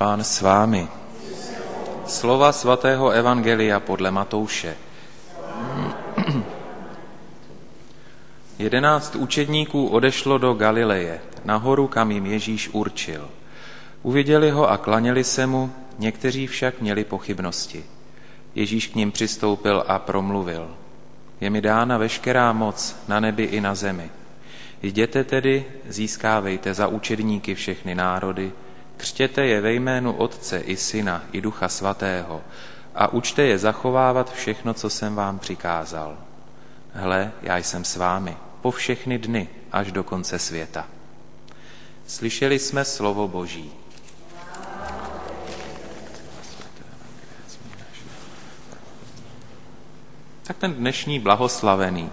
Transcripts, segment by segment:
Pán s vámi. Slova svatého Evangelia podle Matouše. Jedenáct učedníků odešlo do Galileje, nahoru, kam jim Ježíš určil. Uviděli ho a klaněli se mu, někteří však měli pochybnosti. Ježíš k ním přistoupil a promluvil. Je mi dána veškerá moc na nebi i na zemi. Jděte tedy, získávejte za učedníky všechny národy, křtěte je ve jménu Otce i Syna i Ducha Svatého a učte je zachovávat všechno, co jsem vám přikázal. Hle, já jsem s vámi po všechny dny až do konce světa. Slyšeli jsme slovo Boží. Tak ten dnešní blahoslavený,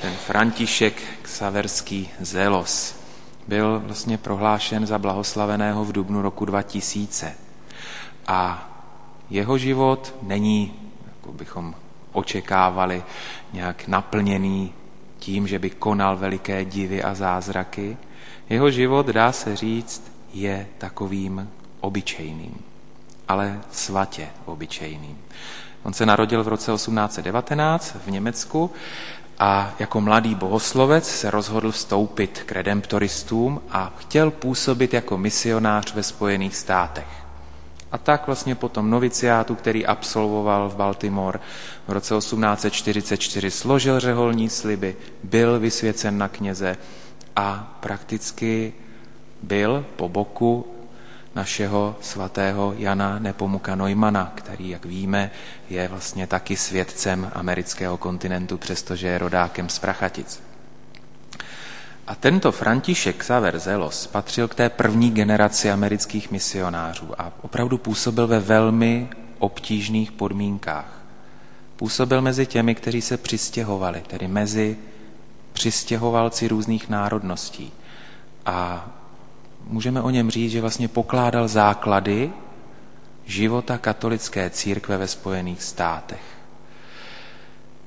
ten František Ksaverský Zelos, byl vlastně prohlášen za blahoslaveného v dubnu roku 2000. A jeho život není, jako bychom očekávali, nějak naplněný tím, že by konal veliké divy a zázraky. Jeho život, dá se říct, je takovým obyčejným, ale svatě obyčejným. On se narodil v roce 1819 v Německu a jako mladý bohoslovec se rozhodl vstoupit k redemptoristům a chtěl působit jako misionář ve Spojených státech. A tak vlastně po tom noviciátu, který absolvoval v Baltimore v roce 1844, složil řeholní sliby, byl vysvěcen na kněze a prakticky byl po boku našeho svatého Jana Nepomuka Neumana, který, jak víme, je vlastně taky svědcem amerického kontinentu, přestože je rodákem z Prachatic. A tento František Xaver Zelos patřil k té první generaci amerických misionářů a opravdu působil ve velmi obtížných podmínkách. Působil mezi těmi, kteří se přistěhovali, tedy mezi přistěhovalci různých národností. A můžeme o něm říct, že vlastně pokládal základy života katolické církve ve Spojených státech.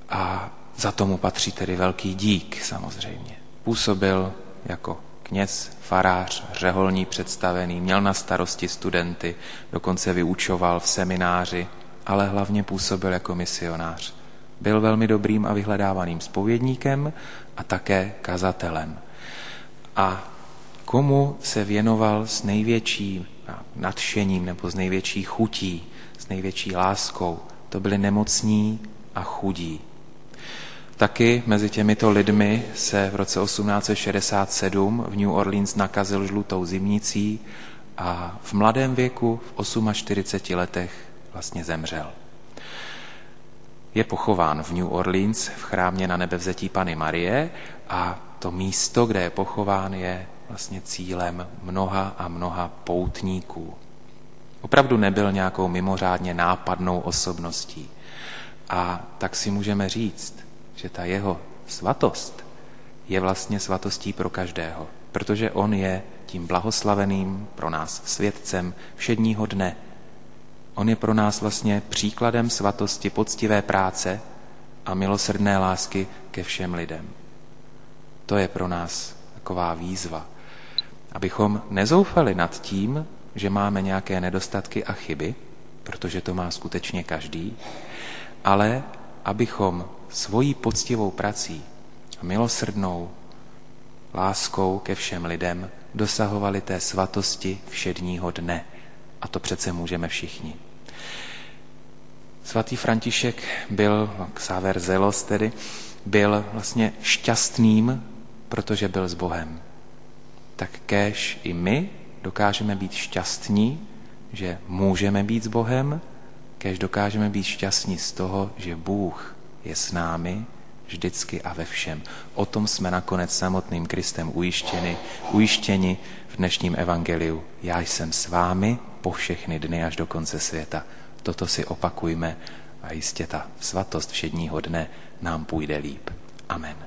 A za tomu patří tedy velký dík samozřejmě. Působil jako kněz, farář, řeholní představený, měl na starosti studenty, dokonce vyučoval v semináři, ale hlavně působil jako misionář. Byl velmi dobrým a vyhledávaným spovědníkem a také kazatelem. A komu se věnoval s největším nadšením nebo s největší chutí, s největší láskou. To byli nemocní a chudí. Taky mezi těmito lidmi se v roce 1867 v New Orleans nakazil žlutou zimnicí a v mladém věku, v 48 letech, vlastně zemřel. Je pochován v New Orleans v chrámě na nebevzetí Pany Marie a to místo, kde je pochován, je vlastně cílem mnoha a mnoha poutníků. Opravdu nebyl nějakou mimořádně nápadnou osobností. A tak si můžeme říct, že ta jeho svatost je vlastně svatostí pro každého, protože on je tím blahoslaveným pro nás svědcem všedního dne. On je pro nás vlastně příkladem svatosti, poctivé práce a milosrdné lásky ke všem lidem. To je pro nás taková výzva, abychom nezoufali nad tím, že máme nějaké nedostatky a chyby, protože to má skutečně každý, ale abychom svojí poctivou prací milosrdnou láskou ke všem lidem dosahovali té svatosti všedního dne. A to přece můžeme všichni. Svatý František byl, Xaver Zelos tedy, byl vlastně šťastným, protože byl s Bohem tak kéž i my dokážeme být šťastní, že můžeme být s Bohem, kéž dokážeme být šťastní z toho, že Bůh je s námi vždycky a ve všem. O tom jsme nakonec samotným Kristem ujištěni, ujištěni v dnešním evangeliu. Já jsem s vámi po všechny dny až do konce světa. Toto si opakujme a jistě ta svatost všedního dne nám půjde líp. Amen.